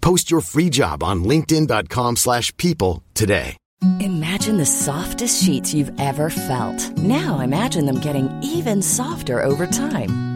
Post your free job on linkedin.com/people slash people today. Imagine the softest sheets you've ever felt. Now imagine them getting even softer over time.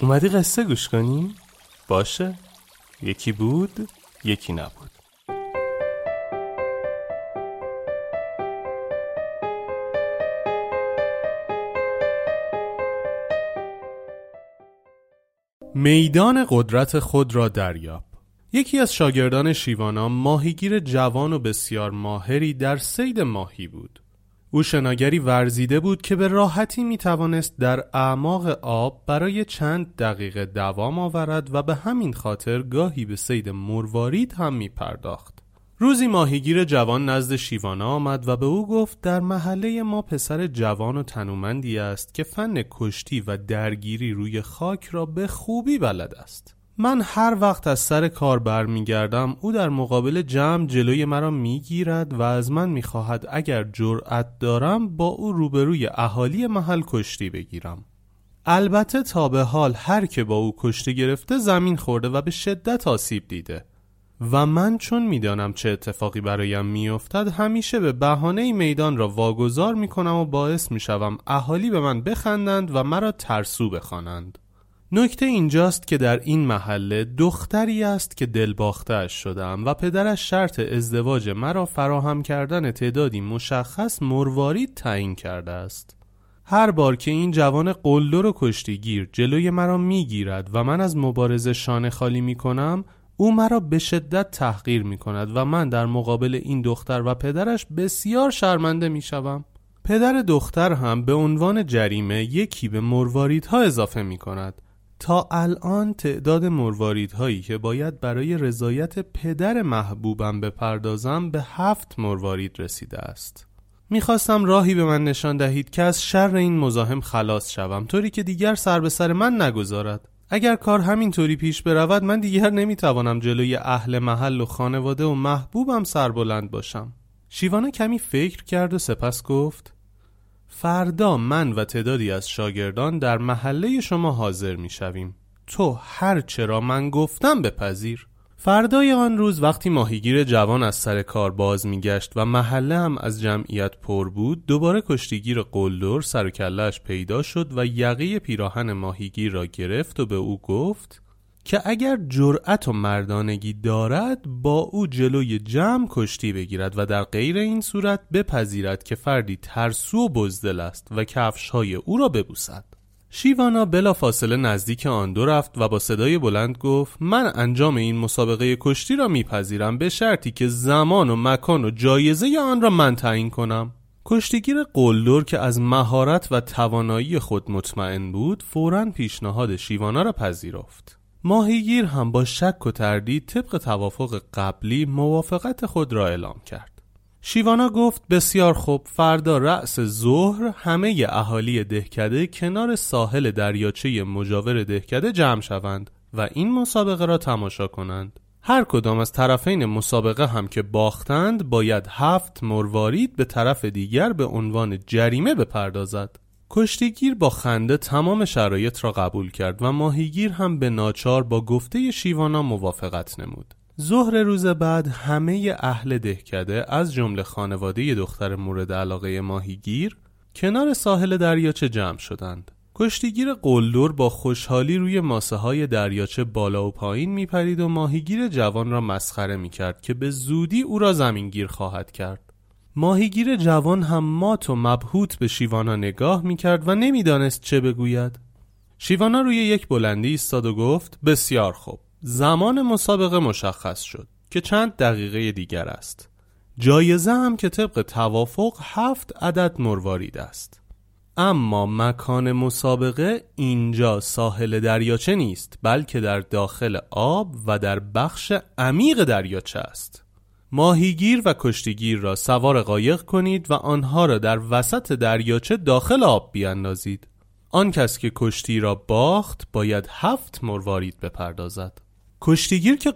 اومدی قصه گوش کنی؟ باشه. یکی بود یکی نبود. میدان قدرت خود را دریاب. یکی از شاگردان شیوانا ماهیگیر جوان و بسیار ماهری در سید ماهی بود. او شناگری ورزیده بود که به راحتی می توانست در اعماق آب برای چند دقیقه دوام آورد و به همین خاطر گاهی به سید مروارید هم می پرداخت. روزی ماهیگیر جوان نزد شیوانا آمد و به او گفت در محله ما پسر جوان و تنومندی است که فن کشتی و درگیری روی خاک را به خوبی بلد است. من هر وقت از سر کار برمیگردم او در مقابل جمع جلوی مرا می‌گیرد و از من می‌خواهد اگر جرأت دارم با او روبروی اهالی محل کشتی بگیرم. البته تا به حال هر که با او کشتی گرفته زمین خورده و به شدت آسیب دیده. و من چون می‌دانم چه اتفاقی برایم میافتد همیشه به بهانه میدان را واگذار می‌کنم و باعث می‌شوم اهالی به من بخندند و مرا ترسو بخوانند. نکته اینجاست که در این محله دختری است که دلباختهاش شدم و پدرش شرط ازدواج مرا فراهم کردن تعدادی مشخص مروارید تعیین کرده است هر بار که این جوان قلدر و کشتیگیر جلوی مرا می‌گیرد و من از مبارزه شانه خالی می کنم او مرا به شدت تحقیر می کند و من در مقابل این دختر و پدرش بسیار شرمنده می شوم. پدر دختر هم به عنوان جریمه یکی به مرواریدها اضافه می کند تا الان تعداد مرواریدهایی که باید برای رضایت پدر محبوبم بپردازم به هفت مروارید رسیده است. می‌خواستم راهی به من نشان دهید که از شر این مزاحم خلاص شوم طوری که دیگر سر به سر من نگذارد. اگر کار همینطوری پیش برود من دیگر نمی‌توانم جلوی اهل محل و خانواده و محبوبم سربلند باشم. شیوانه کمی فکر کرد و سپس گفت فردا من و تعدادی از شاگردان در محله شما حاضر می شویم. تو هر چرا من گفتم بپذیر فردای آن روز وقتی ماهیگیر جوان از سر کار باز میگشت و محله هم از جمعیت پر بود دوباره کشتیگیر قلدر سر و پیدا شد و یقه پیراهن ماهیگیر را گرفت و به او گفت که اگر جرأت و مردانگی دارد با او جلوی جمع کشتی بگیرد و در غیر این صورت بپذیرد که فردی ترسو و بزدل است و کفشهای او را ببوسد. شیوانا بلا فاصله نزدیک آن دو رفت و با صدای بلند گفت من انجام این مسابقه کشتی را میپذیرم به شرطی که زمان و مکان و جایزه آن را من تعیین کنم. کشتیگیر قلدر که از مهارت و توانایی خود مطمئن بود فورا پیشنهاد شیوانا را پذیرفت. ماهیگیر هم با شک و تردید طبق توافق قبلی موافقت خود را اعلام کرد. شیوانا گفت بسیار خوب فردا رأس ظهر همه اهالی دهکده کنار ساحل دریاچه مجاور دهکده جمع شوند و این مسابقه را تماشا کنند. هر کدام از طرفین مسابقه هم که باختند باید هفت مروارید به طرف دیگر به عنوان جریمه بپردازد. کشتیگیر با خنده تمام شرایط را قبول کرد و ماهیگیر هم به ناچار با گفته شیوانا موافقت نمود. ظهر روز بعد همه اهل دهکده از جمله خانواده دختر مورد علاقه ماهیگیر کنار ساحل دریاچه جمع شدند. کشتیگیر قلدر با خوشحالی روی ماسه های دریاچه بالا و پایین میپرید و ماهیگیر جوان را مسخره می‌کرد که به زودی او را زمینگیر خواهد کرد. ماهیگیر جوان هم مات و مبهوت به شیوانا نگاه می‌کرد و نمی‌دانست چه بگوید. شیوانا روی یک بلندی ایستاد و گفت بسیار خوب. زمان مسابقه مشخص شد که چند دقیقه دیگر است. جایزه هم که طبق توافق هفت عدد مروارید است. اما مکان مسابقه اینجا ساحل دریاچه نیست بلکه در داخل آب و در بخش عمیق دریاچه است. ماهیگیر و کشتیگیر را سوار قایق کنید و آنها را در وسط دریاچه داخل آب بیاندازید. آن کس که کشتی را باخت باید هفت مروارید بپردازد. کشتیگیر که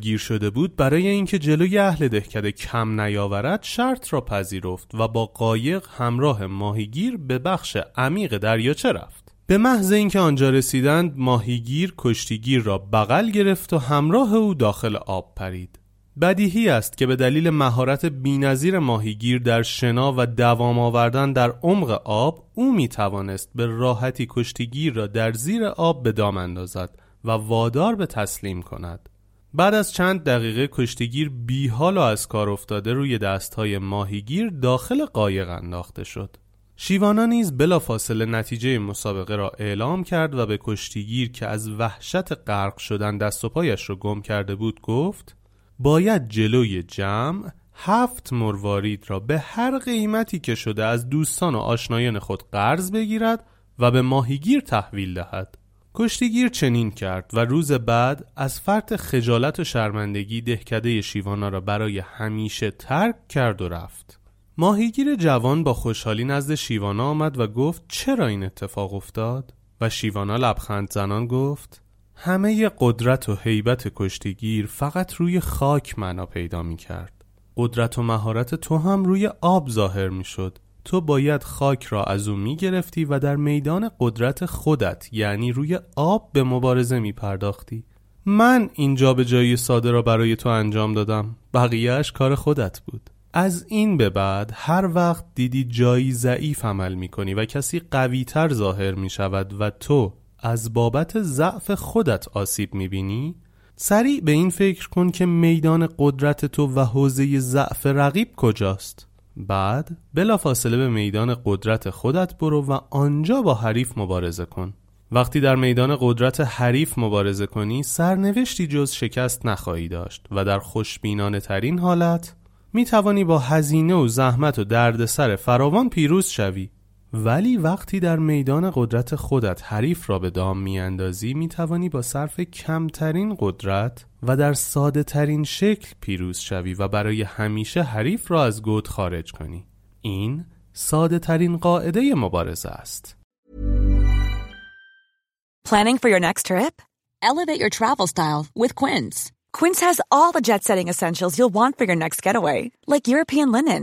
گیر شده بود برای اینکه جلوی اهل دهکده کم نیاورد شرط را پذیرفت و با قایق همراه ماهیگیر به بخش عمیق دریاچه رفت. به محض اینکه آنجا رسیدند ماهیگیر کشتیگیر را بغل گرفت و همراه او داخل آب پرید. بدیهی است که به دلیل مهارت بینظیر ماهیگیر در شنا و دوام آوردن در عمق آب او می توانست به راحتی کشتیگیر را در زیر آب به دام اندازد و وادار به تسلیم کند. بعد از چند دقیقه کشتیگیر بی حال و از کار افتاده روی دستهای ماهیگیر داخل قایق انداخته شد. شیوانا نیز بلافاصله نتیجه مسابقه را اعلام کرد و به کشتیگیر که از وحشت غرق شدن دست و پایش را گم کرده بود گفت باید جلوی جمع هفت مروارید را به هر قیمتی که شده از دوستان و آشنایان خود قرض بگیرد و به ماهیگیر تحویل دهد کشتیگیر چنین کرد و روز بعد از فرط خجالت و شرمندگی دهکده شیوانا را برای همیشه ترک کرد و رفت ماهیگیر جوان با خوشحالی نزد شیوانا آمد و گفت چرا این اتفاق افتاد؟ و شیوانا لبخند زنان گفت همه قدرت و حیبت کشتیگیر فقط روی خاک معنا پیدا می کرد. قدرت و مهارت تو هم روی آب ظاهر می شد. تو باید خاک را از او می گرفتی و در میدان قدرت خودت یعنی روی آب به مبارزه می پرداختی. من اینجا به جایی ساده را برای تو انجام دادم. بقیهش کار خودت بود. از این به بعد هر وقت دیدی جایی ضعیف عمل می کنی و کسی قوی تر ظاهر می شود و تو از بابت ضعف خودت آسیب می بینی سریع به این فکر کن که میدان قدرت تو و حوزه ضعف رقیب کجاست. بعد بلافاصله به میدان قدرت خودت برو و آنجا با حریف مبارزه کن. وقتی در میدان قدرت حریف مبارزه کنی سرنوشتی جز شکست نخواهی داشت و در خوشبینانه ترین حالت می توانی با هزینه و زحمت و دردسر فراوان پیروز شوی. ولی وقتی در میدان قدرت خودت حریف را به دام میاندازی می توانی با صرف کمترین قدرت و در ساده ترین شکل پیروز شوی و برای همیشه حریف را از گود خارج کنی این ساده ترین قاعده مبارزه است Planning for your next trip? Elevate your travel style with Quince. Quince has all the jet-setting essentials you'll want for your next getaway, like European linen,